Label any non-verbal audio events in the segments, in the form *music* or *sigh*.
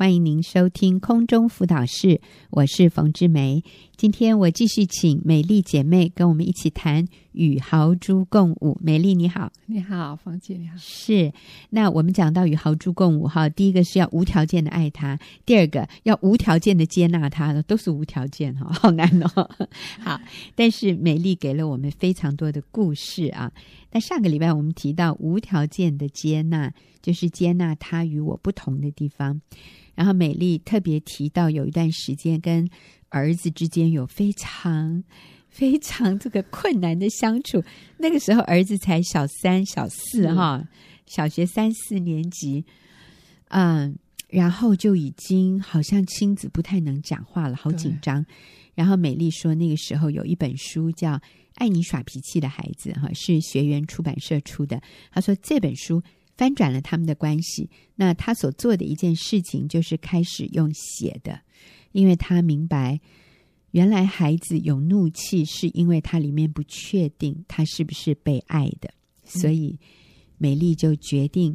欢迎您收听空中辅导室，我是冯志梅。今天我继续请美丽姐妹跟我们一起谈与豪猪共舞。美丽你好，你好，冯姐你好。是，那我们讲到与豪猪共舞哈，第一个是要无条件的爱他，第二个要无条件的接纳他的，都是无条件哈，*laughs* 好难哦。好，但是美丽给了我们非常多的故事啊。那上个礼拜我们提到无条件的接纳，就是接纳他与我不同的地方。然后美丽特别提到，有一段时间跟儿子之间有非常 *laughs* 非常这个困难的相处。那个时候儿子才小三、小四哈，小学三四年级，嗯，然后就已经好像亲子不太能讲话了，好紧张。然后美丽说，那个时候有一本书叫《爱你耍脾气的孩子》哈，是学员出版社出的。他说这本书。翻转了他们的关系。那他所做的一件事情就是开始用写的，因为他明白，原来孩子有怒气是因为他里面不确定他是不是被爱的，所以美丽就决定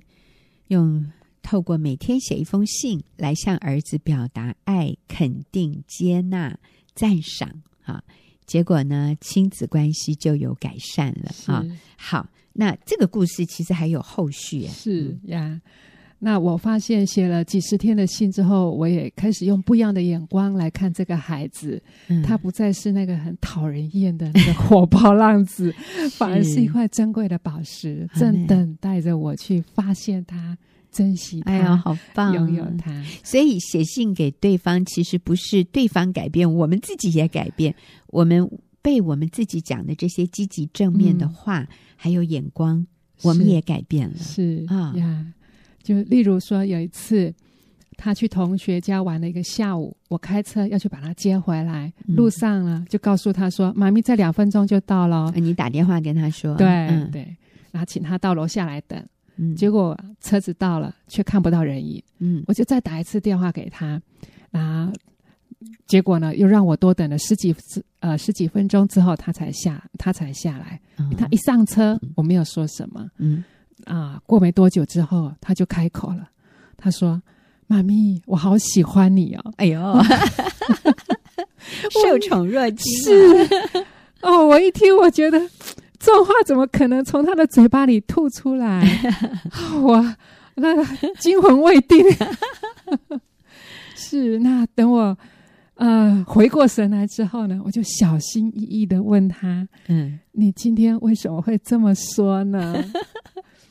用透过每天写一封信来向儿子表达爱、肯定、接纳、赞赏。啊，结果呢，亲子关系就有改善了。啊，好。那这个故事其实还有后续，是呀。那我发现写了几十天的信之后，我也开始用不一样的眼光来看这个孩子。嗯、他不再是那个很讨人厌的那个火爆浪子，*laughs* 反而是一块珍贵的宝石，正等待着我去发现他、珍惜他。哎呀，好棒，拥有他。所以写信给对方，其实不是对方改变，我们自己也改变。我们。被我们自己讲的这些积极正面的话，嗯、还有眼光，我们也改变了。是啊呀，就例如说，有一次他去同学家玩了一个下午，我开车要去把他接回来，嗯、路上了就告诉他说：“妈咪，在两分钟就到了。”你打电话跟他说，对、嗯、对，然后请他到楼下来等。嗯、结果车子到了，却看不到人影。嗯，我就再打一次电话给他，然后。结果呢，又让我多等了十几呃十几分钟之后，他才下他才下来。嗯、他一上车，我没有说什么。嗯啊，过没多久之后，他就开口了。他说：“妈咪，我好喜欢你哦！”哎呦，*laughs* 受宠若惊。是哦，我一听，我觉得这种话怎么可能从他的嘴巴里吐出来？*laughs* 我那惊魂未定。*laughs* 是，那等我。呃，回过神来之后呢，我就小心翼翼的问他：“嗯，你今天为什么会这么说呢？”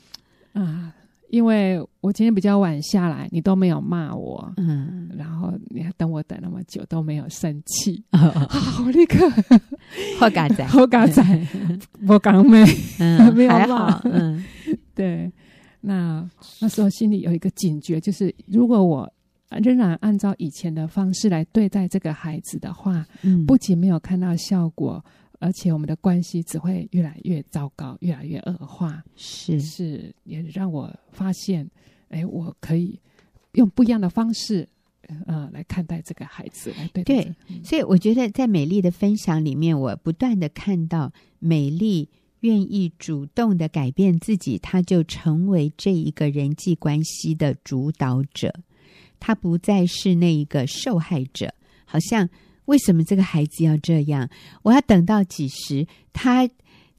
*laughs* 啊，因为我今天比较晚下来，你都没有骂我，嗯，然后你还等我等那么久都没有生气，好、立刻。*laughs* 好嘎仔，好嘎仔，我刚没，嗯，*laughs* 没有骂，嗯，*laughs* 对，那那时候心里有一个警觉，就是如果我。仍然按照以前的方式来对待这个孩子的话，嗯，不仅没有看到效果，而且我们的关系只会越来越糟糕，越来越恶化。是是，也让我发现，哎，我可以用不一样的方式，呃，来看待这个孩子，来对。对，所以我觉得在美丽的分享里面，我不断的看到美丽愿意主动的改变自己，她就成为这一个人际关系的主导者。他不再是那一个受害者，好像为什么这个孩子要这样？我要等到几时？他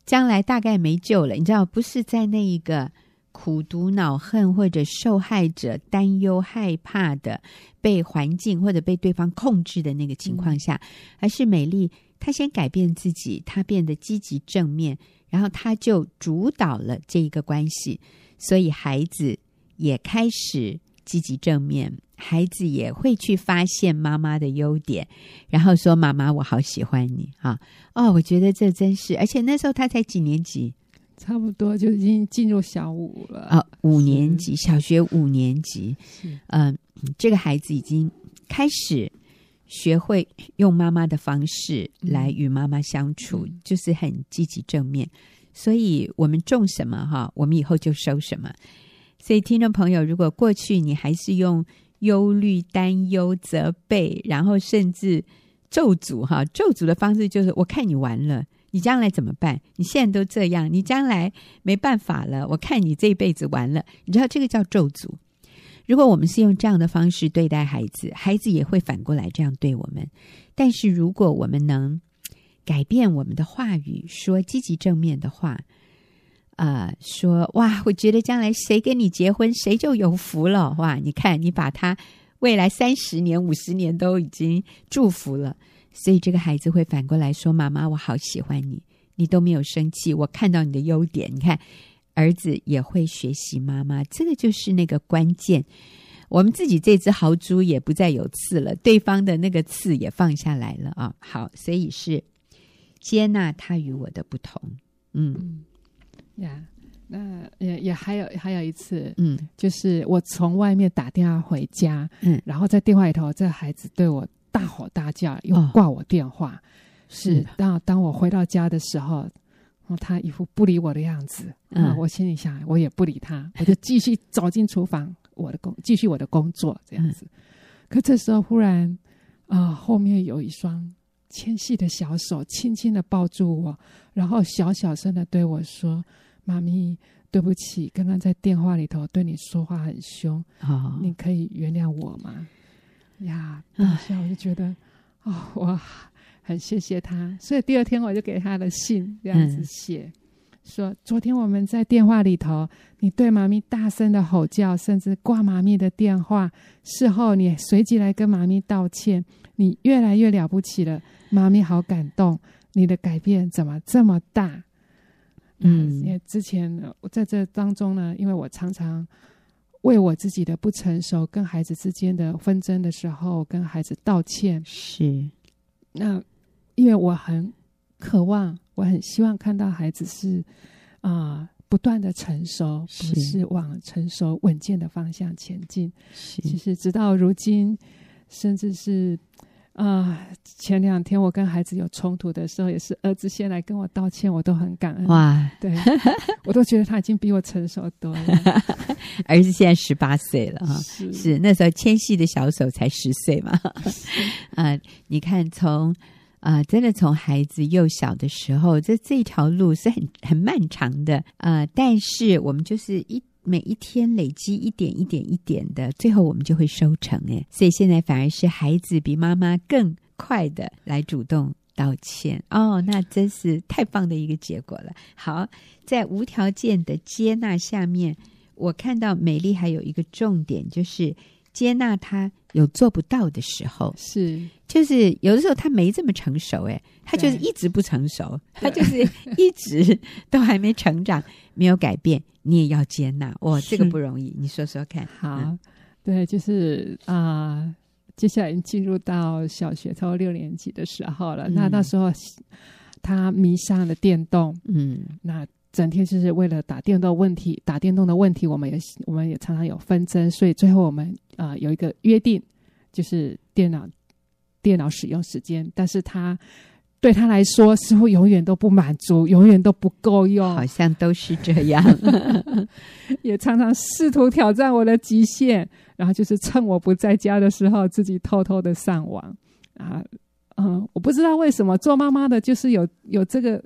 将来大概没救了，你知道，不是在那一个苦读恼恨或者受害者担忧害怕的被环境或者被对方控制的那个情况下，嗯、而是美丽，她先改变自己，她变得积极正面，然后她就主导了这一个关系，所以孩子也开始积极正面。孩子也会去发现妈妈的优点，然后说：“妈妈，我好喜欢你啊！”哦，我觉得这真是，而且那时候他才几年级，差不多就已经进入小五了啊，五年级，小学五年级。嗯，这个孩子已经开始学会用妈妈的方式来与妈妈相处，嗯、就是很积极正面。所以我们种什么哈，我们以后就收什么。所以听众朋友，如果过去你还是用忧虑、担忧、责备，然后甚至咒诅哈，咒诅的方式就是：我看你完了，你将来怎么办？你现在都这样，你将来没办法了。我看你这一辈子完了，你知道这个叫咒诅。如果我们是用这样的方式对待孩子，孩子也会反过来这样对我们。但是如果我们能改变我们的话语，说积极正面的话，呃，说哇，我觉得将来谁跟你结婚，谁就有福了。哇，你看，你把他未来三十年、五十年都已经祝福了，所以这个孩子会反过来说：“妈妈，我好喜欢你，你都没有生气，我看到你的优点。”你看，儿子也会学习妈妈，这个就是那个关键。我们自己这只豪猪也不再有刺了，对方的那个刺也放下来了啊。好，所以是接纳他与我的不同。嗯。呀，yeah, 那也也还有还有一次，嗯，就是我从外面打电话回家，嗯，然后在电话里头，这孩子对我大吼大叫，又挂我电话。哦、是当当我回到家的时候，他一副不理我的样子，嗯，嗯，我心里想，我也不理他，我就继续走进厨房，我的工继续我的工作这样子。嗯、可这时候忽然啊、呃，后面有一双纤细的小手轻轻的抱住我，然后小小声的对我说。妈咪，对不起，刚刚在电话里头对你说话很凶，哦、你可以原谅我吗？呀，当下我就觉得，哦，我很谢谢他，所以第二天我就给他的信这样子写，嗯、说昨天我们在电话里头，你对妈咪大声的吼叫，甚至挂妈咪的电话，事后你随即来跟妈咪道歉，你越来越了不起了，妈咪好感动，你的改变怎么这么大？嗯，因为之前我在这当中呢，因为我常常为我自己的不成熟跟孩子之间的纷争的时候，跟孩子道歉。是，那因为我很渴望，我很希望看到孩子是啊、呃、不断的成熟，不是往成熟稳健的方向前进。是，其实直到如今，甚至是。啊，前两天我跟孩子有冲突的时候，也是儿子先来跟我道歉，我都很感恩。哇，对，我都觉得他已经比我成熟多了。*laughs* 儿子现在十八岁了哈，是，是那时候纤细的小手才十岁嘛。是 *laughs* 啊，你看从啊，真的从孩子幼小的时候，这这条路是很很漫长的啊，但是我们就是一。每一天累积一点一点一点的，最后我们就会收成诶，所以现在反而是孩子比妈妈更快的来主动道歉哦，那真是太棒的一个结果了。好，在无条件的接纳下面，我看到美丽还有一个重点，就是接纳他有做不到的时候，是就是有的时候他没这么成熟哎，他就是一直不成熟，他就是一直都还没成长，没有改变。你也要接纳，哇，这个不容易。你说说看。好，嗯、对，就是啊、呃，接下来进入到小学头六年级的时候了。嗯、那那时候他迷上了电动，嗯，那整天就是为了打电动问题，打电动的问题，我们也我们也常常有纷争，所以最后我们啊、呃、有一个约定，就是电脑电脑使用时间，但是他。对他来说，似乎永远都不满足，永远都不够用，好像都是这样。*laughs* 也常常试图挑战我的极限，然后就是趁我不在家的时候，自己偷偷的上网啊，嗯，我不知道为什么做妈妈的，就是有有这个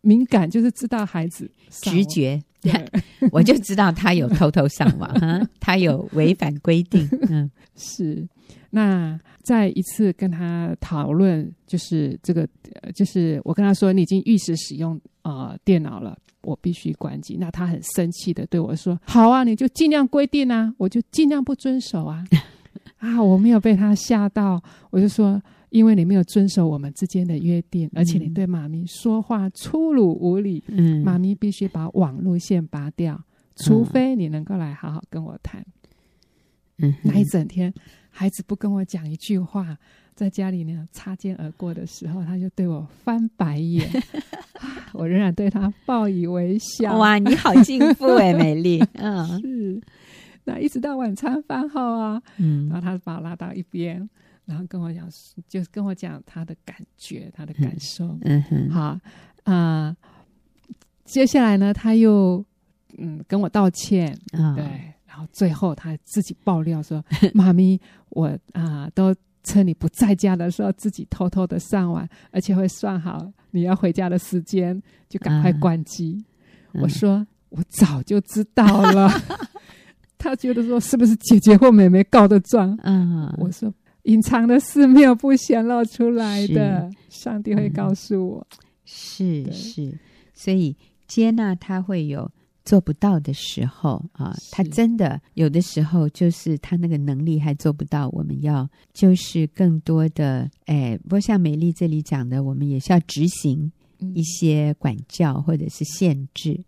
敏感，就是知道孩子直觉，对 *laughs* 我就知道他有偷偷上网，*laughs* 哈，他有违反规定，*laughs* 嗯，是。那再一次跟他讨论，就是这个，就是我跟他说，你已经预时使用呃电脑了，我必须关机。那他很生气的对我说：“好啊，你就尽量规定啊，我就尽量不遵守啊。”啊，我没有被他吓到，我就说：“因为你没有遵守我们之间的约定，而且你对妈咪说话粗鲁无礼，嗯，妈咪必须把网路线拔掉，除非你能够来好好跟我谈。”嗯，那一整天。孩子不跟我讲一句话，在家里呢擦肩而过的时候，他就对我翻白眼，*laughs* 我仍然对他报以微笑。哇，你好幸福哎，美丽。*laughs* 嗯，是。那一直到晚餐饭后啊，嗯，然后他把我拉到一边，然后跟我讲，就是跟我讲他的感觉，他的感受。嗯哼，好啊，呃，接下来呢，他又嗯跟我道歉，嗯，对。然后最后，他自己爆料说：“ *laughs* 妈咪，我啊、呃，都趁你不在家的时候，自己偷偷的上网，而且会算好你要回家的时间，就赶快关机。嗯”我说：“我早就知道了。”他觉得说是不是姐姐或妹妹告的状？嗯，我说隐藏的事没有不显露出来的，上帝会告诉我。是、嗯、是，是，所以接纳他会有做不到的时候啊，他真的有的时候就是他那个能力还做不到，我们要就是更多的哎，不过像美丽这里讲的，我们也是要执行一些管教或者是限制，嗯、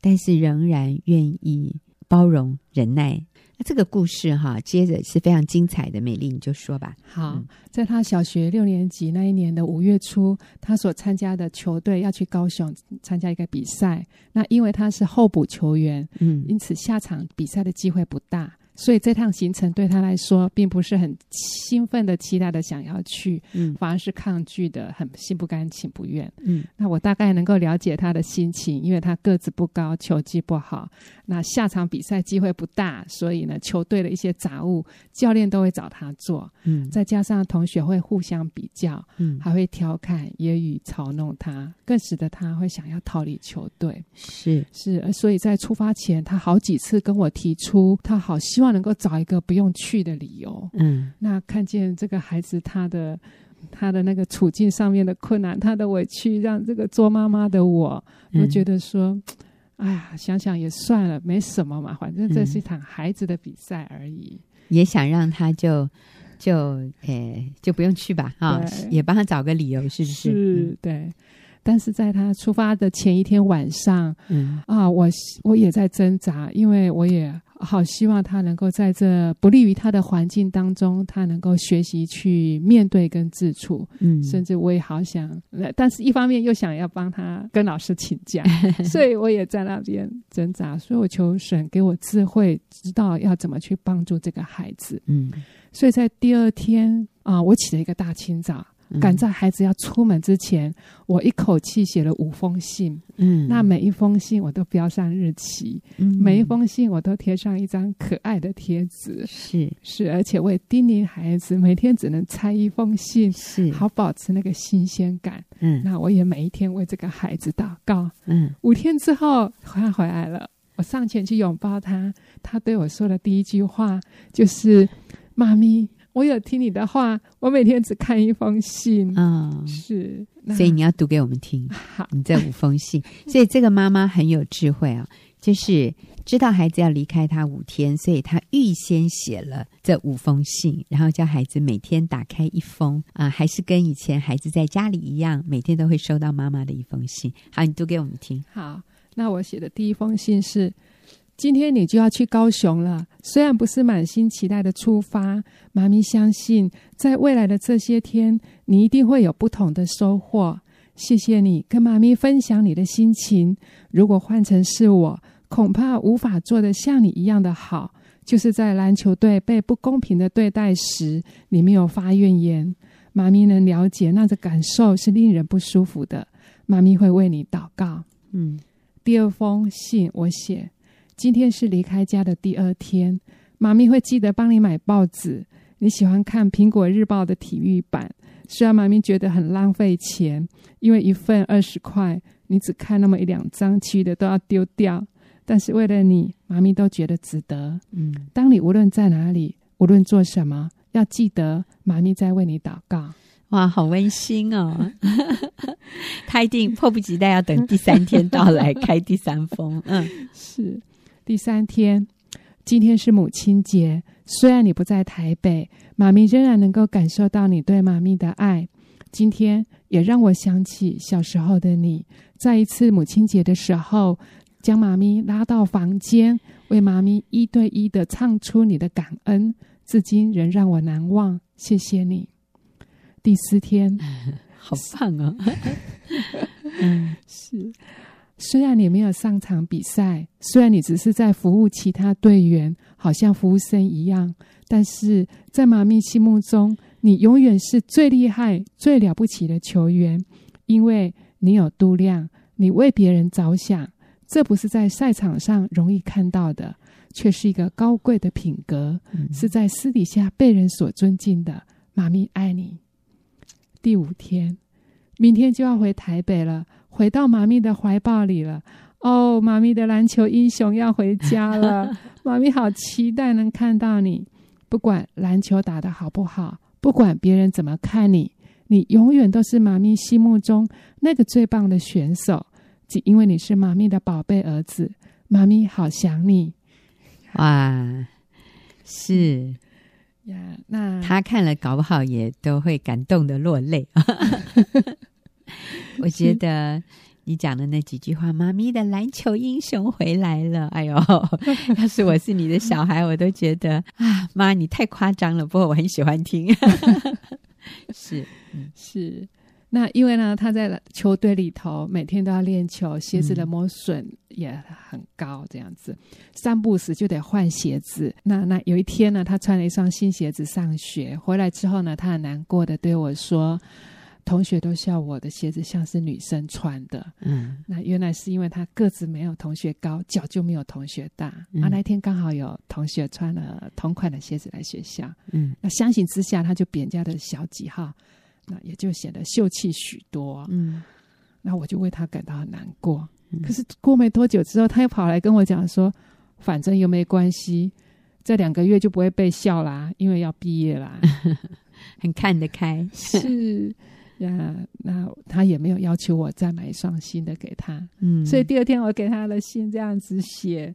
但是仍然愿意。包容忍耐，那这个故事哈，接着是非常精彩的。美丽，你就说吧。好，嗯、在他小学六年级那一年的五月初，他所参加的球队要去高雄参加一个比赛。那因为他是候补球员，嗯，因此下场比赛的机会不大。所以这趟行程对他来说，并不是很兴奋的、期待的想要去，嗯，反而是抗拒的，很心不甘情不愿。嗯，那我大概能够了解他的心情，因为他个子不高，球技不好，那下场比赛机会不大，所以呢，球队的一些杂物，教练都会找他做。嗯，再加上同学会互相比较，嗯，还会调侃、揶揄、嘲弄他，更使得他会想要逃离球队。是是，所以在出发前，他好几次跟我提出，他好希望。能够找一个不用去的理由，嗯，那看见这个孩子他的他的那个处境上面的困难，他的委屈，让这个做妈妈的我，我、嗯、觉得说，哎呀，想想也算了，没什么嘛，反正这是一场孩子的比赛而已，也想让他就就诶、欸、就不用去吧，啊，也帮他找个理由，是不是？是，嗯、对。但是在他出发的前一天晚上，嗯。啊，我我也在挣扎，因为我也好希望他能够在这不利于他的环境当中，他能够学习去面对跟自处，嗯，甚至我也好想，但是一方面又想要帮他跟老师请假，*laughs* 所以我也在那边挣扎，所以我求神给我智慧，知道要怎么去帮助这个孩子，嗯，所以在第二天啊，我起了一个大清早。赶在孩子要出门之前，我一口气写了五封信。嗯，那每一封信我都标上日期，嗯，每一封信我都贴上一张可爱的贴纸。是是，而且我也叮咛孩子每天只能拆一封信，是好保持那个新鲜感。嗯，那我也每一天为这个孩子祷告。嗯，五天之后他回来了，我上前去拥抱他，他对我说的第一句话就是：“妈咪。”我有听你的话，我每天只看一封信。嗯，是，所以你要读给我们听。好，你这五封信。*laughs* 所以这个妈妈很有智慧啊，就是知道孩子要离开她五天，所以她预先写了这五封信，然后叫孩子每天打开一封啊，还是跟以前孩子在家里一样，每天都会收到妈妈的一封信。好，你读给我们听。好，那我写的第一封信是。今天你就要去高雄了，虽然不是满心期待的出发，妈咪相信在未来的这些天，你一定会有不同的收获。谢谢你跟妈咪分享你的心情。如果换成是我，恐怕无法做得像你一样的好。就是在篮球队被不公平的对待时，你没有发怨言，妈咪能了解那个感受是令人不舒服的。妈咪会为你祷告。嗯，第二封信我写。今天是离开家的第二天，妈咪会记得帮你买报纸。你喜欢看《苹果日报》的体育版，虽然妈咪觉得很浪费钱，因为一份二十块，你只看那么一两张，其余的都要丢掉。但是为了你，妈咪都觉得值得。嗯，当你无论在哪里，无论做什么，要记得妈咪在为你祷告。哇，好温馨哦！*laughs* 他一定迫不及待要等第三天到来开第三封。嗯，*laughs* 是。第三天，今天是母亲节。虽然你不在台北，妈咪仍然能够感受到你对妈咪的爱。今天也让我想起小时候的你，在一次母亲节的时候，将妈咪拉到房间，为妈咪一对一的唱出你的感恩，至今仍让我难忘。谢谢你。第四天，*laughs* 好棒啊！*laughs* *laughs* 嗯，是。虽然你没有上场比赛，虽然你只是在服务其他队员，好像服务生一样，但是在妈咪心目中，你永远是最厉害、最了不起的球员，因为你有度量，你为别人着想，这不是在赛场上容易看到的，却是一个高贵的品格，嗯、是在私底下被人所尊敬的。妈咪爱你。第五天，明天就要回台北了。回到妈咪的怀抱里了，哦，妈咪的篮球英雄要回家了，*laughs* 妈咪好期待能看到你。不管篮球打得好不好，不管别人怎么看你，你永远都是妈咪心目中那个最棒的选手。只因为你是妈咪的宝贝儿子，妈咪好想你。哇，是呀，那他看了搞不好也都会感动的落泪。*laughs* 我觉得。你讲的那几句话，妈咪的篮球英雄回来了。*laughs* 哎呦，要是我是你的小孩，我都觉得啊，妈，你太夸张了。不过我很喜欢听。*laughs* 是，嗯，是。那因为呢，他在球队里头每天都要练球，鞋子的磨损也很高，这样子，三不时就得换鞋子。那那有一天呢，他穿了一双新鞋子上学，回来之后呢，他很难过的对我说。同学都笑我的鞋子像是女生穿的，嗯，那原来是因为他个子没有同学高，脚就没有同学大。嗯、啊，那天刚好有同学穿了同款的鞋子来学校，嗯，那相形之下，他就比人家的小几号，那也就显得秀气许多，嗯，那我就为他感到很难过。嗯、可是过没多久之后，他又跑来跟我讲说，反正又没关系，这两个月就不会被笑啦，因为要毕业啦，*laughs* 很看得开，是。呀，那他也没有要求我再买一双新的给他，嗯，所以第二天我给他的信这样子写，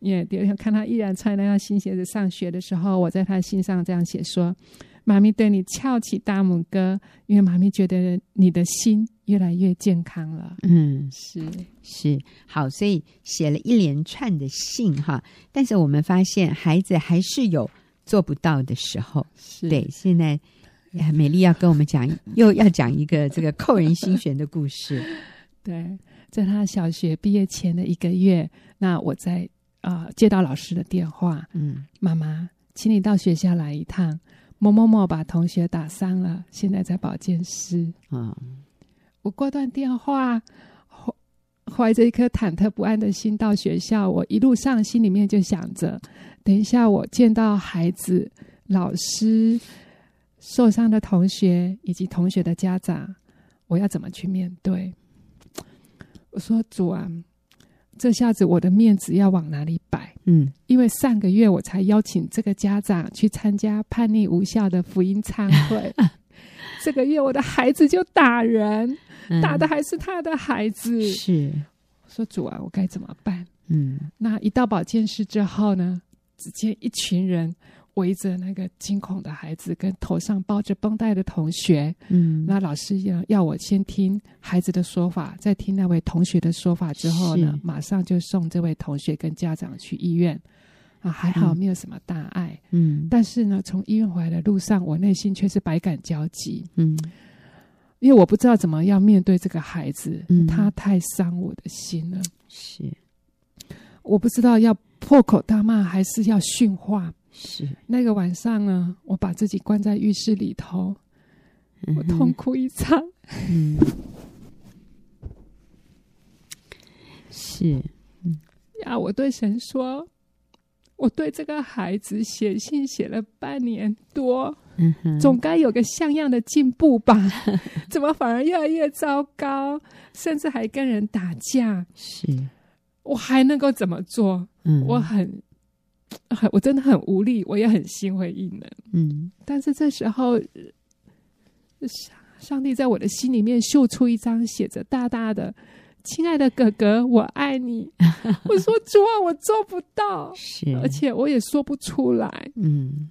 因为第二天看他依然穿那双新鞋子上学的时候，我在他的信上这样写说：“妈咪对你翘起大拇哥，因为妈咪觉得你的心越来越健康了。”嗯，是是。好，所以写了一连串的信哈，但是我们发现孩子还是有做不到的时候，是。对现在。美丽要跟我们讲，又要讲一个这个扣人心弦的故事。*laughs* 对，在他小学毕业前的一个月，那我在啊、呃、接到老师的电话，嗯，妈妈，请你到学校来一趟。某某某把同学打伤了，现在在保健室。啊、嗯，我挂断电话，怀怀着一颗忐忑不安的心到学校。我一路上心里面就想着，等一下我见到孩子、老师。受伤的同学以及同学的家长，我要怎么去面对？我说主啊，这下子我的面子要往哪里摆？嗯，因为上个月我才邀请这个家长去参加叛逆无效的福音餐会，*laughs* 这个月我的孩子就打人，嗯、打的还是他的孩子。是，我说主啊，我该怎么办？嗯，那一到保健室之后呢，只见一群人。围着那个惊恐的孩子，跟头上包着绷带的同学，嗯，那老师要要我先听孩子的说法，再听那位同学的说法之后呢，马上就送这位同学跟家长去医院。啊，还好没有什么大碍，嗯，但是呢，从医院回来的路上，我内心却是百感交集，嗯，因为我不知道怎么样面对这个孩子，嗯，他太伤我的心了，是，我不知道要破口大骂还是要训话。是那个晚上呢，我把自己关在浴室里头，我痛哭一场。嗯，是，嗯呀，我对神说，我对这个孩子写信写了半年多，嗯，总该有个像样的进步吧？*laughs* 怎么反而越来越糟糕，甚至还跟人打架？是，我还能够怎么做？嗯，我很。我真的很无力，我也很心灰意冷。嗯，但是这时候，上上帝在我的心里面秀出一张写着大大的“亲爱的哥哥，我爱你”。*laughs* 我说：“主啊，我做不到，是而且我也说不出来。”嗯，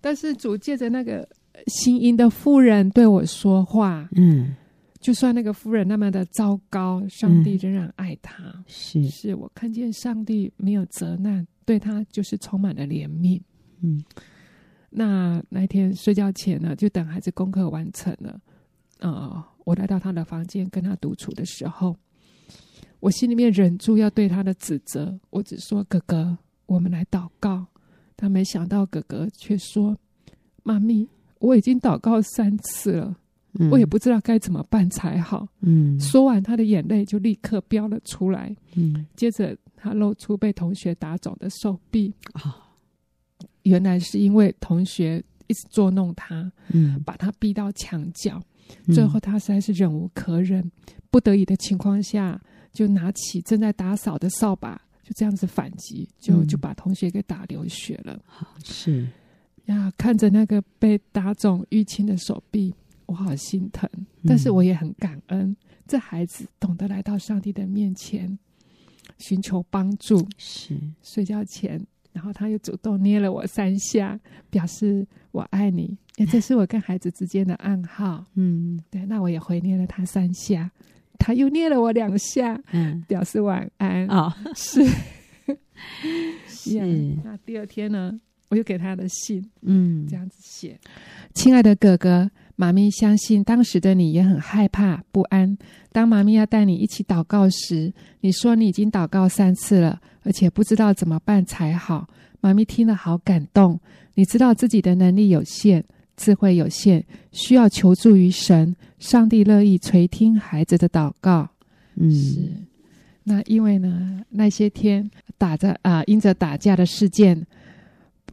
但是主借着那个新音的妇人对我说话。嗯。就算那个夫人那么的糟糕，上帝仍然爱她。嗯、是，是我看见上帝没有责难，对她就是充满了怜悯。嗯，那那天睡觉前呢，就等孩子功课完成了，啊、呃，我来到他的房间跟他独处的时候，我心里面忍住要对他的指责，我只说：“哥哥，我们来祷告。”但没想到哥哥却说：“妈咪，我已经祷告三次了。”我也不知道该怎么办才好。嗯，说完，他的眼泪就立刻飙了出来。嗯，接着他露出被同学打肿的手臂。啊，原来是因为同学一直捉弄他，嗯，把他逼到墙角，最后他实在是忍无可忍，不得已的情况下，就拿起正在打扫的扫把，就这样子反击，就就把同学给打流血了。好，是。呀，看着那个被打肿淤青的手臂，我好心疼，但是我也很感恩，嗯、这孩子懂得来到上帝的面前寻求帮助。是睡觉前。然后他又主动捏了我三下，表示我爱你。哎，这是我跟孩子之间的暗号。*laughs* 嗯，对。那我也回捏了他三下，他又捏了我两下，嗯，表示晚安。哦，是 *laughs* 是。那第二天呢，我又给他的信，嗯，这样子写：亲爱的哥哥。妈咪相信当时的你也很害怕不安。当妈咪要带你一起祷告时，你说你已经祷告三次了，而且不知道怎么办才好。妈咪听了好感动。你知道自己的能力有限，智慧有限，需要求助于神。上帝乐意垂听孩子的祷告。嗯，是。那因为呢，那些天打着啊、呃，因着打架的事件。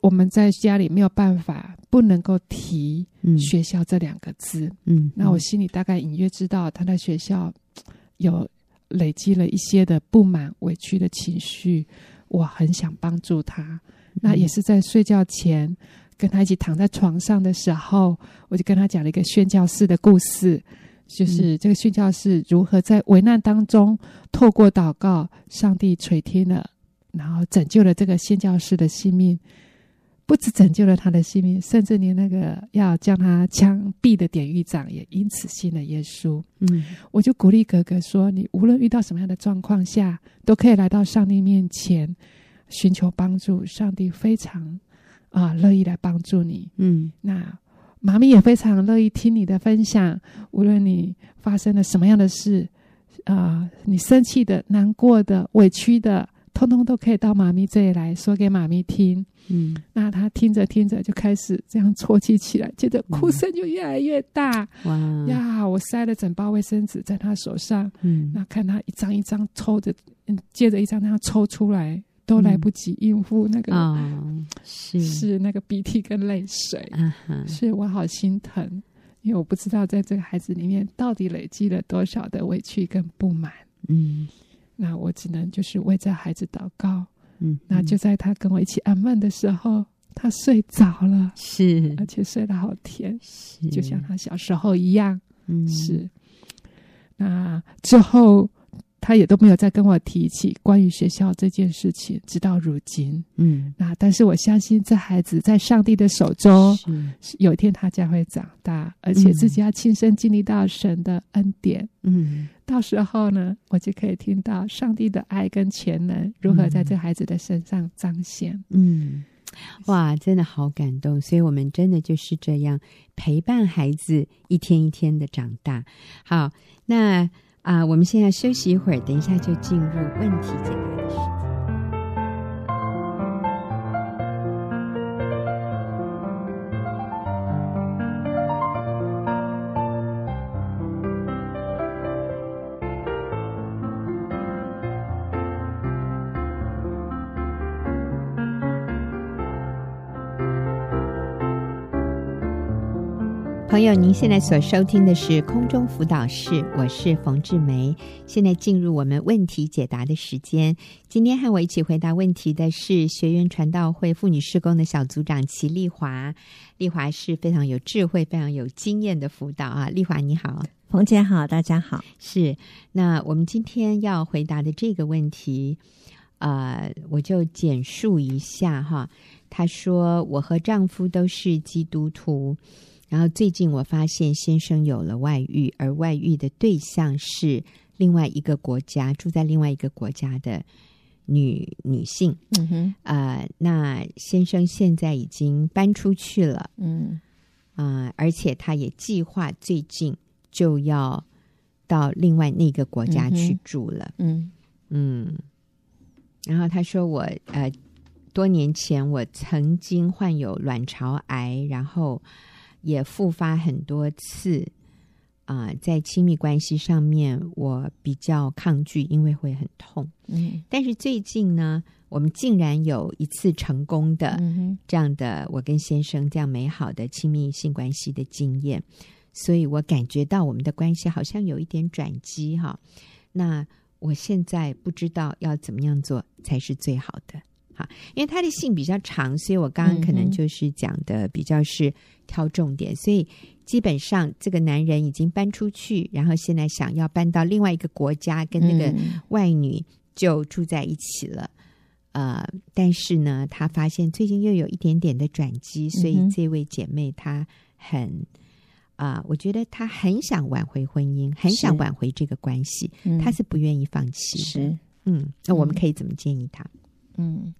我们在家里没有办法，不能够提学校这两个字。嗯，嗯，那我心里大概隐约知道，他在学校有累积了一些的不满、委屈的情绪。我很想帮助他。嗯，那也是在睡觉前跟他一起躺在床上的时候，我就跟他讲了一个宣教士的故事，就是这个宣教士如何在危难当中透过祷告，上帝垂听了，然后拯救了这个宣教士的性命。不止拯救了他的性命，甚至连那个要将他枪毙的典狱长也因此信了耶稣。嗯，我就鼓励格格说：“你无论遇到什么样的状况下，都可以来到上帝面前寻求帮助。上帝非常啊乐意来帮助你。嗯，那妈咪也非常乐意听你的分享。无论你发生了什么样的事啊，你生气的、难过的、委屈的。”通通都可以到妈咪这里来说给妈咪听，嗯，那他听着听着就开始这样啜泣起来，接着哭声就越来越大，哇。呀！我塞了整包卫生纸在他手上，嗯，那看他一张一张抽着，嗯，接着一张那样抽出来，都来不及应付那个，哦，是。是那个鼻涕跟泪水，嗯哼，是我好心疼，因为我不知道在这个孩子里面到底累积了多少的委屈跟不满，嗯。那我只能就是为这孩子祷告，嗯，那就在他跟我一起安闷的时候，他睡着了，是，而且睡得好甜，是，就像他小时候一样，嗯，是。那之后。他也都没有再跟我提起关于学校这件事情，直到如今。嗯，那但是我相信这孩子在上帝的手中，有一天他将会长大，而且自己要亲身经历到神的恩典。嗯，到时候呢，我就可以听到上帝的爱跟全能如何在这孩子的身上彰显。嗯，哇，真的好感动，所以我们真的就是这样陪伴孩子一天一天的长大。好，那。啊，我们现在休息一会儿，等一下就进入问题解答的时间。朋友，您现在所收听的是空中辅导室，我是冯志梅。现在进入我们问题解答的时间。今天和我一起回答问题的是学员传道会妇女事工的小组长齐丽华。丽华是非常有智慧、非常有经验的辅导啊。丽华你好，冯姐好，大家好。是，那我们今天要回答的这个问题，呃，我就简述一下哈。她说，我和丈夫都是基督徒。然后最近我发现先生有了外遇，而外遇的对象是另外一个国家，住在另外一个国家的女女性。嗯哼，啊、呃，那先生现在已经搬出去了。嗯，啊、呃，而且他也计划最近就要到另外那个国家去住了。嗯嗯，然后他说我呃多年前我曾经患有卵巢癌，然后。也复发很多次，啊、呃，在亲密关系上面我比较抗拒，因为会很痛。嗯，但是最近呢，我们竟然有一次成功的这样的我跟先生这样美好的亲密性关系的经验，所以我感觉到我们的关系好像有一点转机哈。那我现在不知道要怎么样做才是最好的。好，因为他的信比较长，所以我刚刚可能就是讲的比较是挑重点。嗯、所以基本上这个男人已经搬出去，然后现在想要搬到另外一个国家，跟那个外女就住在一起了。嗯、呃，但是呢，他发现最近又有一点点的转机，所以这位姐妹她很啊、呃，我觉得她很想挽回婚姻，很想挽回这个关系，她是，是不愿意放弃的。是，嗯，那我们可以怎么建议她？嗯。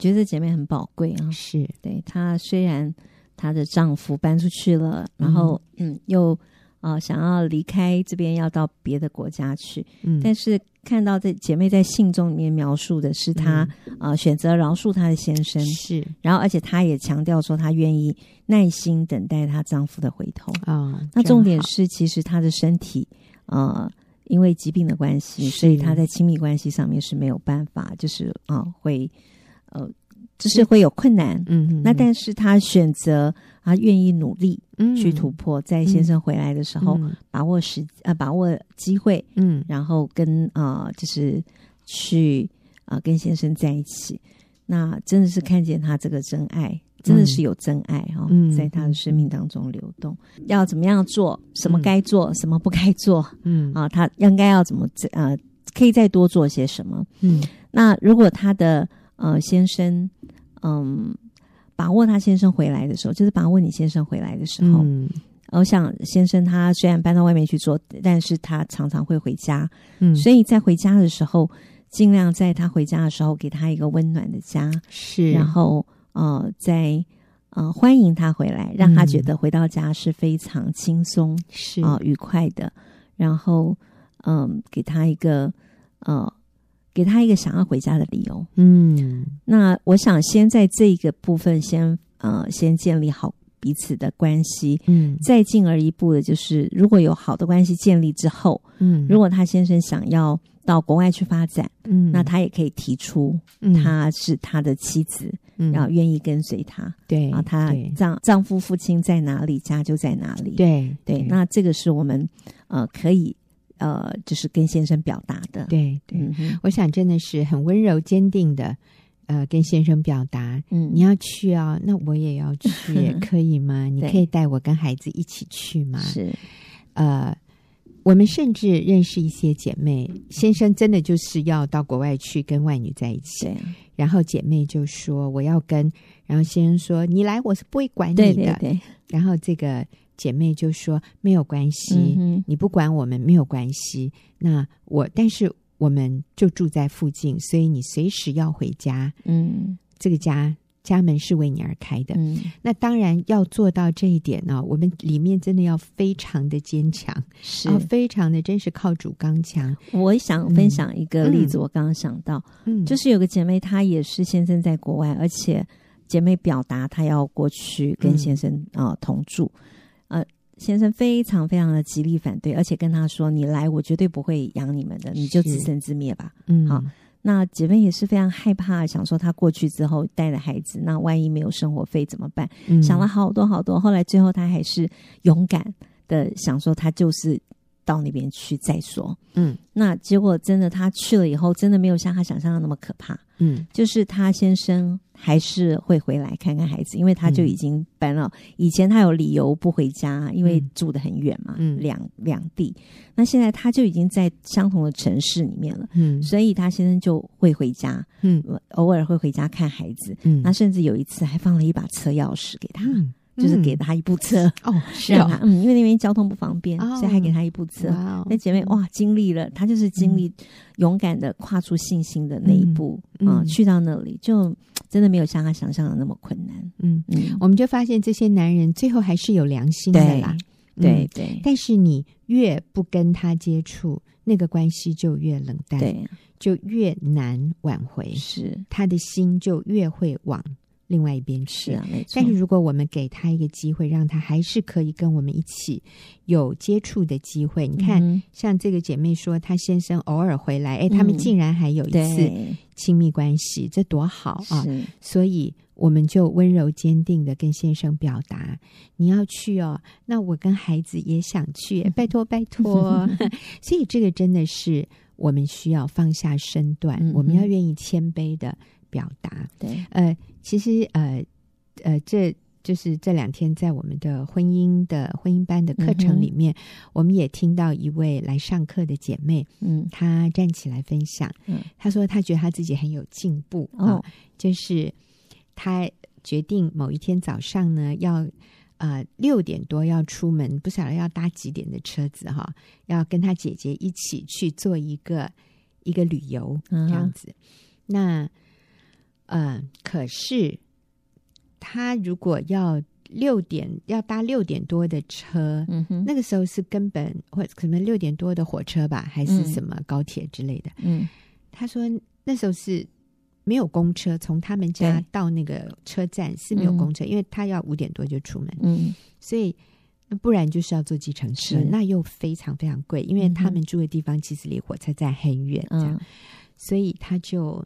觉得姐妹很宝贵啊，是。对她虽然她的丈夫搬出去了，嗯、然后嗯。又啊、呃、想要离开这边，要到别的国家去，嗯，但是看到这姐妹在信中里面描述的是她啊、选择饶恕她的先生，是，然后而且她也强调说她愿意耐心等待她丈夫的回头。啊、哦。那重点是其实她的身体呃因为疾病的关系，所以她在亲密关系上面是没有办法，就是啊、呃、会。呃，就是会有困难，嗯，嗯，那但是他选择啊，愿意努力嗯。去突破，在先生回来的时候，嗯、把握时呃，把握机会，嗯，然后跟啊、呃，就是去啊、呃，跟先生在一起，那真的是看见他这个真爱，真的是有真爱哈、嗯哦，在他的生命当中流动，嗯、要怎么样做，什么该做，什么不该做，嗯。啊，他应该要怎么呃，可以再多做些什么，嗯，那如果他的。呃，先生，嗯，把握他先生回来的时候，就是把握你先生回来的时候。嗯，我想先生他虽然搬到外面去做，但是他常常会回家。嗯，所以在回家的时候，尽量在他回家的时候给他一个温暖的家。是，然后呃，在呃欢迎他回来，让他觉得回到家是非常轻松是啊、呃、愉快的。然后嗯、呃，给他一个呃。给他一个想要回家的理由。嗯，那我想先在这个部分先呃先建立好彼此的关系。嗯，再进而一步的就是，如果有好的关系建立之后，嗯，如果他先生想要到国外去发展，嗯，那他也可以提出，他是他的妻子，嗯，然后愿意跟随他。对，然后，他丈丈夫父亲在哪里，家就在哪里。对对，那这个是我们呃可以。呃，就是跟先生表达的，对对、嗯，我想真的是很温柔坚定的，呃，跟先生表达，嗯，你要去啊，那我也要去，*laughs* 可以吗？你可以带我跟孩子一起去吗？是，呃，我们甚至认识一些姐妹，先生真的就是要到国外去跟外女在一起，对，然后姐妹就说我要跟，然后先生说你来，我是不会管你的，对对对，然后这个。姐妹就说没有关系，嗯，你不管我们没有关系。那我，但是我们就住在附近，所以你随时要回家，嗯，这个家家门是为你而开的。嗯，那当然要做到这一点呢，我们里面真的要非常的坚强，是，非常的真是靠主刚强。我想分享一个例子，嗯，我刚刚想到，嗯，就是有个姐妹，她也是先生在国外，而且姐妹表达她要过去跟先生啊，嗯呃，同住。呃，先生非常非常的极力反对，而且跟他说：“你来，我绝对不会养你们的，你就自生自灭吧。”嗯，好，那姐妹也是非常害怕，想说她过去之后带了孩子，那万一没有生活费怎么办？嗯，想了好多好多，后来最后她还是勇敢的想说，她就是。到那边去再说，嗯，那结果真的他去了以后，真的没有像他想象的那么可怕，嗯，就是他先生还是会回来看看孩子，因为他就已经搬了。嗯、以前他有理由不回家，因为住得很远嘛，嗯，两两地。那现在他就已经在相同的城市里面了，嗯，所以他先生就会回家，嗯，偶尔会回家看孩子，嗯，那甚至有一次还放了一把车钥匙给他。嗯就是给他一部车、嗯、哦，是啊，嗯，因为那边交通不方便，哦、所以还给他一部车。那姐妹哇，经历了，她就是经历勇敢的跨出信心的那一步啊、去到那里就真的没有像她想象的那么困难。嗯嗯，我们就发现这些男人最后还是有良心的啦，对对、嗯。但是你越不跟他接触，那个关系就越冷淡，对，就越难挽回，是。他的心就越会往。另外一边去啊，没错。但是如果我们给他一个机会，让他还是可以跟我们一起有接触的机会，你看，嗯、像这个姐妹说，她先生偶尔回来，哎、嗯，他们竟然还有一次亲密关系，这多好啊！所以。我们就温柔坚定的跟先生表达：“你要去哦，那我跟孩子也想去，拜托拜托。” *laughs* 所以这个真的是我们需要放下身段，嗯、我们要愿意谦卑的表达。对，呃，其实呃呃，这就是这两天在我们的婚姻的婚姻班的课程里面，嗯、我们也听到一位来上课的姐妹，嗯，她站起来分享，嗯，她说她觉得她自己很有进步啊、哦，就是。她决定某一天早上呢，要呃六点多要出门，不晓得要搭几点的车子哈，要跟他姐姐一起去做一个一个旅游这样子。嗯、那呃，可是他如果要六点要搭六点多的车，嗯哼，那个时候是根本或可能六点多的火车吧，还是什么高铁之类的。嗯，他说那时候是。没有公车，从他们家到那个车站是没有公车，嗯、因为他要五点多就出门，嗯，所以不然就是要坐计程车，那又非常非常贵，因为他们住的地方其实离火车站很远，这样，嗯、所以他就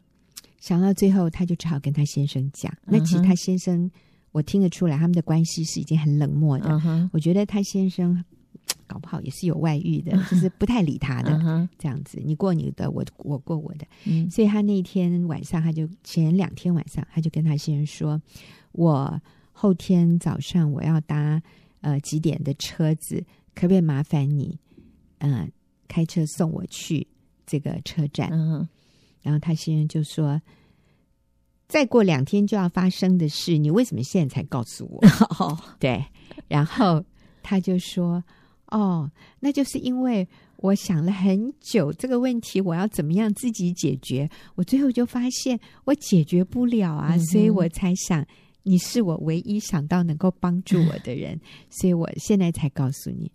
想到最后，他就只好跟他先生讲。嗯、那其实他先生，我听得出来，他们的关系是已经很冷漠的。嗯、我觉得他先生。*tsk* 搞不好也是有外遇的，*laughs* 就是不太理他的这样子。你过你的，我我过我的。嗯，所以他那天晚上，他就前两天晚上，他就跟他先生说：“我后天早上我要搭呃几点的车子，可不可以麻烦你嗯、呃、开车送我去这个车站？”嗯，然后他先生就说：“再过两天就要发生的事，你为什么现在才告诉我？”哦，*laughs* 对，然后他就说。哦，那就是因为我想了很久这个问题，我要怎么样自己解决？我最后就发现我解决不了啊，嗯、所以我才想你是我唯一想到能够帮助我的人，*laughs* 所以我现在才告诉你。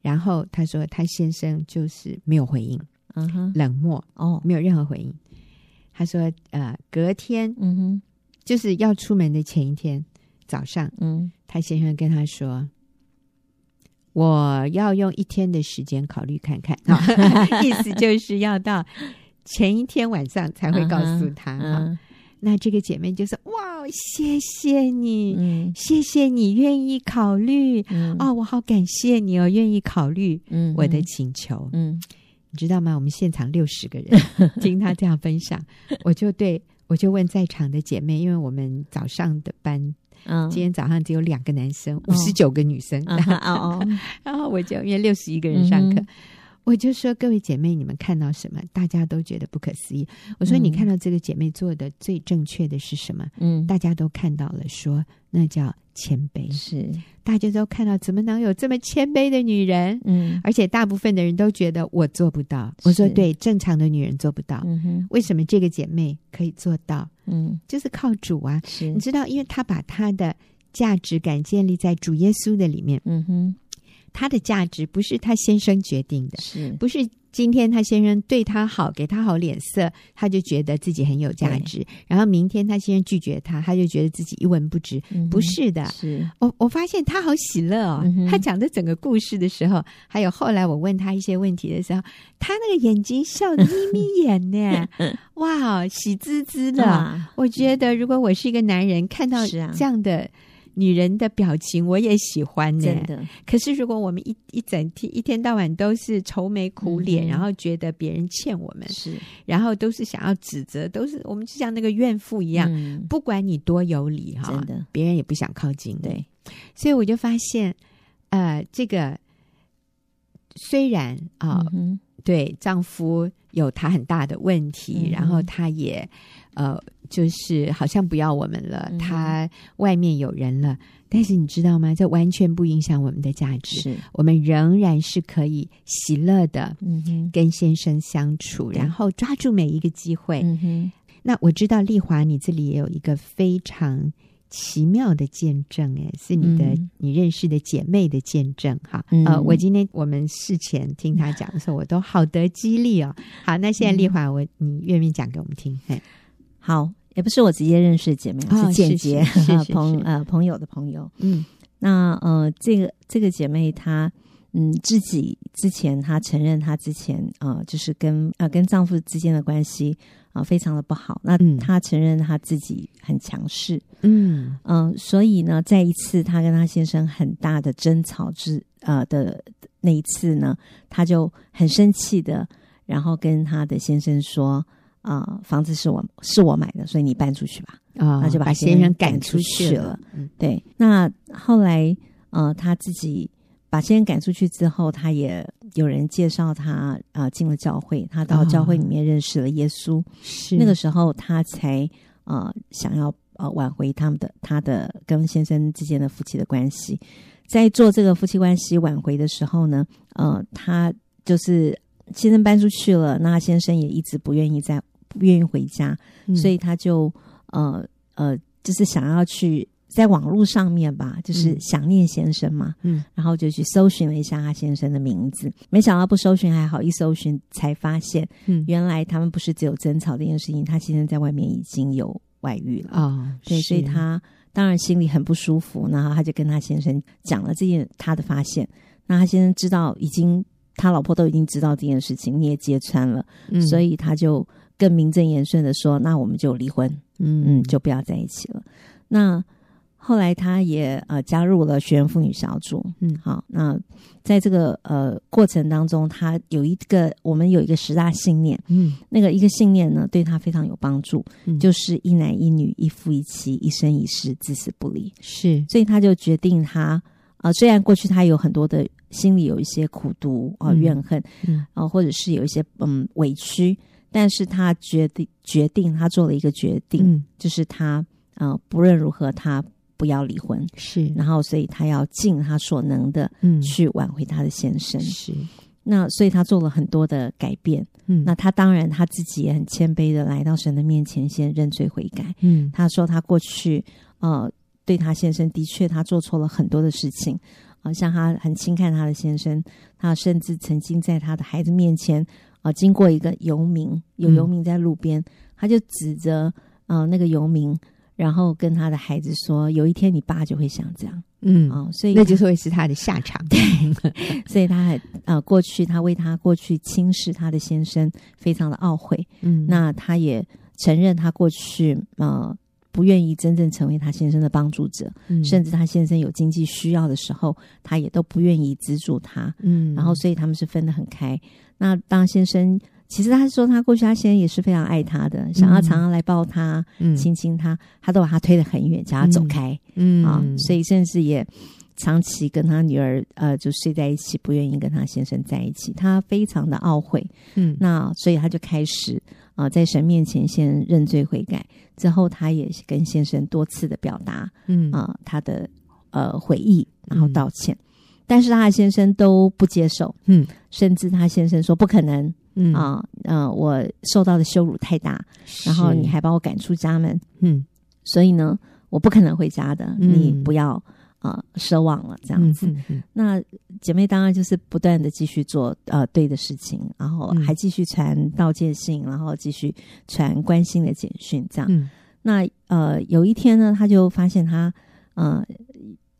然后他说，他先生就是没有回应，嗯哼，冷漠哦，没有任何回应。他说，呃，隔天，嗯哼，就是要出门的前一天早上，嗯，他先生跟他说。我要用一天的时间考虑看看，*laughs* 意思就是要到前一天晚上才会告诉他。Uh huh, uh huh. 那这个姐妹就说：“哇，谢谢你，嗯、谢谢你愿意考虑。嗯、哦，我好感谢你哦，愿意考虑我的请求。嗯，嗯你知道吗？我们现场六十个人听他这样分享，我就对我就问在场的姐妹，因为我们早上的班。嗯，今天早上只有两个男生，五十九个女生。*laughs* 然后我就因为六十一个人上课，嗯、我就说各位姐妹，你们看到什么？大家都觉得不可思议。我说你看到这个姐妹做的最正确的是什么？嗯，大家都看到了，说那叫谦卑。是，大家都看到，怎么能有这么谦卑的女人？嗯，而且大部分的人都觉得我做不到。我说对，正常的女人做不到。嗯哼，为什么这个姐妹可以做到？嗯，就是靠主啊！是你知道，因为她把她的价值感建立在主耶稣的里面。嗯哼，他的价值不是他先生决定的，是不是？今天他先生对他好，给他好脸色，他就觉得自己很有价值。然后明天他先生拒绝他，他就觉得自己一文不值。嗯、不是的，是我我发现他好喜乐哦。嗯、他讲的整个故事的时候，还有后来我问他一些问题的时候，他那个眼睛笑眯眯眼呢，*laughs* 哇，喜滋滋的。啊、我觉得如果我是一个男人，看到这样的。女人的表情我也喜欢呢，真的。可是如果我们一一整天一天到晚都是愁眉苦脸，嗯、然后觉得别人欠我们，是，然后都是想要指责，都是我们就像那个怨妇一样，嗯、不管你多有理哈，真的，别人也不想靠近。对，所以我就发现，呃，这个虽然啊，呃嗯、对丈夫有他很大的问题，嗯、然后他也。呃，就是好像不要我们了，嗯、他外面有人了，但是你知道吗？这完全不影响我们的价值，我们仍然是可以喜乐的，跟先生相处，嗯、然后抓住每一个机会。那我知道丽华，你这里也有一个非常奇妙的见证，哎，是你的、嗯、你认识的姐妹的见证，哈，嗯、呃，我今天我们事前听她讲的时候，我都好得激励哦。好，那现在丽华，我你愿不愿意讲给我们听？嘿。好，也不是我直接认识的姐妹，哦、是间接 *laughs* 朋呃朋友的朋友。嗯，那呃，这个这个姐妹她嗯自己之前她承认她之前啊、呃，就是跟啊、呃、跟丈夫之间的关系啊、呃，非常的不好。那他承认他自己很强势，嗯嗯、呃，所以呢，在一次他跟他先生很大的争吵之呃的那一次呢，他就很生气的，然后跟他的先生说。啊、呃，房子是我是我买的，所以你搬出去吧。啊、哦，那就把先生赶出去了。嗯，对。那后来，呃，他自己把先生赶出去之后，他也有人介绍他啊、呃、进了教会，他到教会里面认识了耶稣。是、哦、那个时候，他才呃想要呃挽回他们的他的跟先生之间的夫妻的关系。在做这个夫妻关系挽回的时候呢，呃，他就是先生搬出去了，那先生也一直不愿意在。不愿意回家，嗯、所以他就呃呃，就是想要去在网络上面吧，就是想念先生嘛，嗯，然后就去搜寻了一下他先生的名字，没想到不搜寻还好，一搜寻才发现，嗯，原来他们不是只有争吵这件事情，他先生在外面已经有外遇了。啊、哦，对，所以他当然心里很不舒服，然后他就跟他先生讲了这件他的发现，那他先生知道已经他老婆都已经知道这件事情，你也揭穿了，嗯，所以他就。更名正言顺的说，那我们就离婚，嗯。嗯，就不要在一起了。那后来他也呃加入了学员妇女小组，嗯，好，那在这个呃过程当中，他有一个我们有一个十大信念，嗯，那个一个信念呢对他非常有帮助，嗯，就是一男一女，一夫一妻，一生一世，至死不离。是，所以他就决定他呃虽然过去他有很多的心里有一些苦毒啊、呃、怨恨，嗯，啊、呃、或者是有一些嗯委屈。但是他决定决定，他做了一个决定，嗯、就是他呃，不论如何，他不要离婚。是，然后所以他要尽他所能的，嗯去挽回他的先生。嗯、是，那所以他做了很多的改变。嗯，那他当然他自己也很谦卑的来到神的面前，先认罪悔改。嗯，他说他过去呃，对他先生的确他做错了很多的事情，啊、呃，像他很轻看他的先生，他甚至曾经在他的孩子面前。啊、呃，经过一个游民，有游民在路边，嗯、他就指着呃那个游民，然后跟他的孩子说：“有一天你爸就会像这样。”嗯，啊、呃，所以那就是会是他的下场。对，*laughs* 所以他很呃过去他为他过去轻视他的先生非常的懊悔。嗯，那他也承认他过去呃不愿意真正成为他先生的帮助者，嗯、甚至他先生有经济需要的时候，他也都不愿意资助他。嗯，然后所以他们是分得很开。那当先生，其实他说他过去他先生也是非常爱他的，嗯、想要常常来抱他、嗯、亲亲他，他都把他推得很远，叫他走开。嗯啊，所以甚至也长期跟他女儿呃就睡在一起，不愿意跟他先生在一起。他非常的懊悔。嗯，那所以他就开始啊、呃，在神面前先认罪悔改，之后他也跟先生多次的表达，嗯啊、呃，他的呃悔意，然后道歉。嗯但是他的先生都不接受，嗯，甚至他先生说不可能，嗯。啊，呃，我受到的羞辱太大，然后你还把我赶出家门，嗯，所以呢，我不可能回家的，嗯、你不要啊奢望了，这样子。嗯嗯嗯、那姐妹当然就是不断的继续做呃对的事情，然后还继续传道歉信，然后继续传关心的简讯，这样。嗯、那呃有一天呢，他就发现他呃。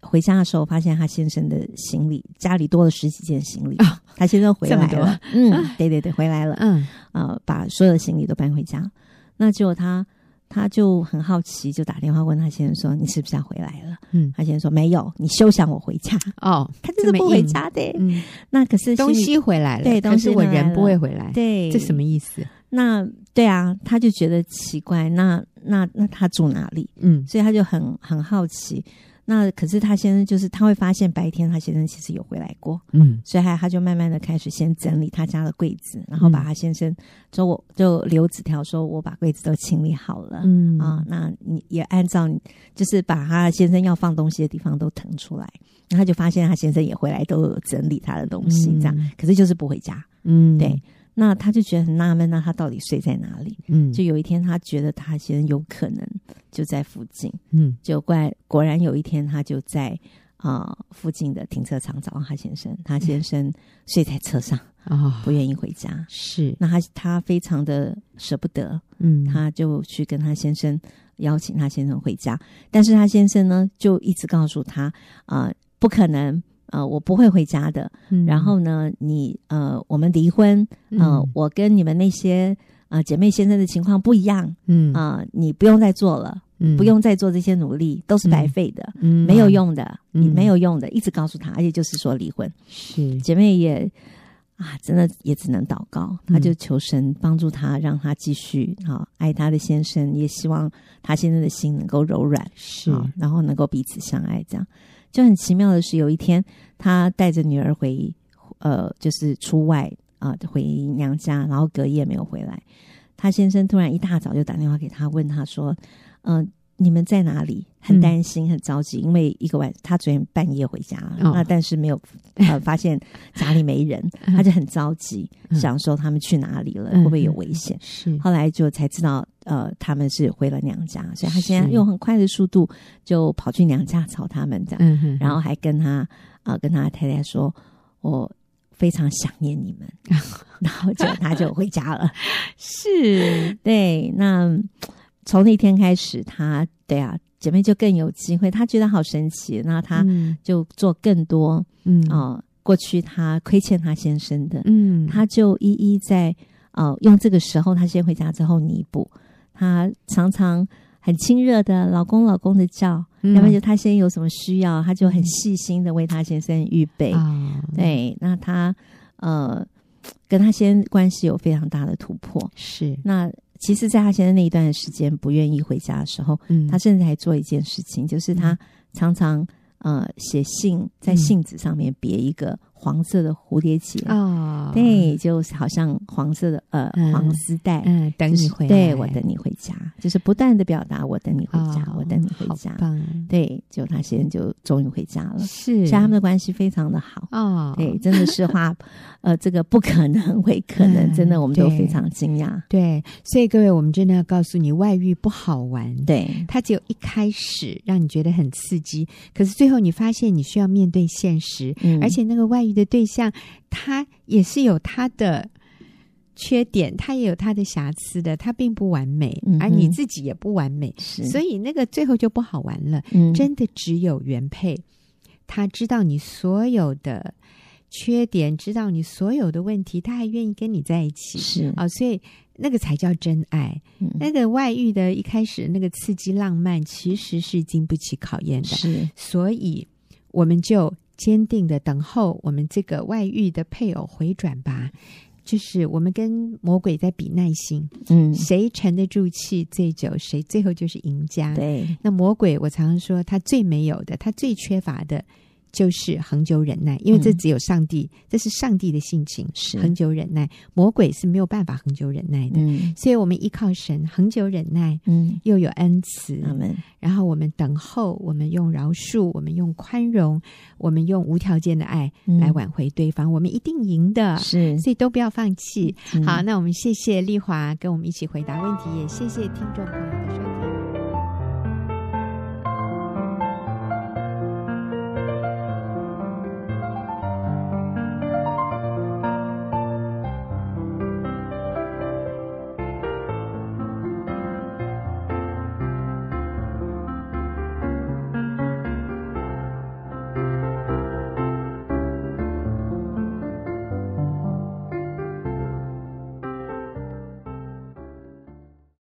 回家的时候，发现他先生的行李家里多了十几件行李。哦、他先生回来了，嗯，对对对，回来了，嗯，呃，把所有的行李都搬回家。那结果他他就很好奇，就打电话问他先生说：“你是不是要回来了？”嗯，他先生说：“没有，你休想我回家。”哦，他就是不回家的。嗯，那可是东西回来了，对，东西我人不会回来。对，这什么意思？那对啊，他就觉得奇怪。那那那他住哪里？嗯，所以他就很很好奇。那可是他先生就是他会发现白天他先生其实有回来过，嗯，所以他他就慢慢的开始先整理他家的柜子，然后把他先生说我就留纸条说我把柜子都清理好了，嗯。啊，那你也按照你就是把他先生要放东西的地方都腾出来，然后他就发现他先生也回来都有整理他的东西，这样，嗯、可是就是不回家，嗯，对。那他就觉得很纳闷，那他到底睡在哪里？嗯，就有一天他觉得他先生有可能就在附近，嗯，就怪果然有一天他就在啊、呃、附近的停车场找到他先生，他先生睡在车上啊、哦，不愿意回家。是，那他他非常的舍不得，嗯，他就去跟他先生邀请他先生回家，但是他先生呢就一直告诉他啊、呃、不可能。呃，我不会回家的。嗯、然后呢，你呃，我们离婚。呃，嗯、我跟你们那些呃，姐妹先生的情况不一样，嗯。啊、呃，你不用再做了，嗯，不用再做这些努力，都是白费的，嗯，没有用的，你、嗯、没有用的，一直告诉他，而且就是说离婚，是。姐妹也啊，真的也只能祷告，他就求神帮助他，让他继续啊爱他的先生，也希望他现在的心能够柔软，是，然后能够彼此相爱，这样就很奇妙的是，有一天她带着女儿回，呃，就是出外。啊，回娘家，然后隔夜没有回来。她先生突然一大早就打电话给她，问她说：“嗯、你们在哪里？”很担心，很着急，因为一个晚，他昨天半夜回家，哦、那但是没有 *laughs* 呃发现家里没人，他就很着急，嗯、想说他们去哪里了，嗯、会不会有危险？是。后来就才知道，呃，他们是回了娘家，所以他现在用很快的速度就跑去娘家找他们，这样，嗯、然后还跟他啊、呃，跟他太太说：“我。”非常想念你们，*laughs* 然后就他就回家了。*laughs* 是对，那从那天开始，她对啊，姐妹就更有机会。她觉得好神奇，那她就做更多，嗯啊、呃，过去她亏欠她先生的，嗯，她就一一在呃用这个时候，她先回家之后弥补。她常常很亲热的老公老公的叫。要不然就她先有什么需要，她就很细心的为她先生预备。嗯、对，那她呃跟他先生关系有非常大的突破。是，那其实，在他现在那一段时间不愿意回家的时候，嗯，他甚至还做一件事情，就是他常常呃写信在信纸上面别一个。黄色的蝴蝶结。哦，对，就好像黄色的呃黄丝带，嗯，等你回来，对，我等你回家，就是不断的表达我等你回家，我等你回家，对，就他现在就终于回家了，是，所以他们的关系非常的好。哦，对，真的是话，呃，这个不可能为可能，真的我们都非常惊讶，对，所以各位，我们真的要告诉你，外遇不好玩，对，它只有一开始让你觉得很刺激，可是最后你发现你需要面对现实，而且那个外遇。的对象，他也是有他的缺点，他也有他的瑕疵的，他并不完美，嗯、而你自己也不完美，是所以那个最后就不好玩了。嗯、真的只有原配，他知道你所有的缺点，知道你所有的问题，他还愿意跟你在一起，是啊、哦，所以那个才叫真爱。嗯、那个外遇的一开始那个刺激浪漫，其实是经不起考验的，是，所以我们就。坚定的等候我们这个外遇的配偶回转吧，就是我们跟魔鬼在比耐心，嗯，谁沉得住气最久，谁最后就是赢家。对，那魔鬼，我常常说他最没有的，他最缺乏的。就是恒久忍耐，因为这只有上帝，嗯、这是上帝的性情，是。恒久忍耐。魔鬼是没有办法恒久忍耐的，嗯、所以我们依靠神恒久忍耐，嗯，又有恩慈，嗯、然后我们等候，我们用饶恕，我们用宽容，我们用无条件的爱来挽回对方，嗯、我们一定赢的，是，所以都不要放弃。嗯、好，那我们谢谢丽华跟我们一起回答问题，也谢谢听众朋友的收听。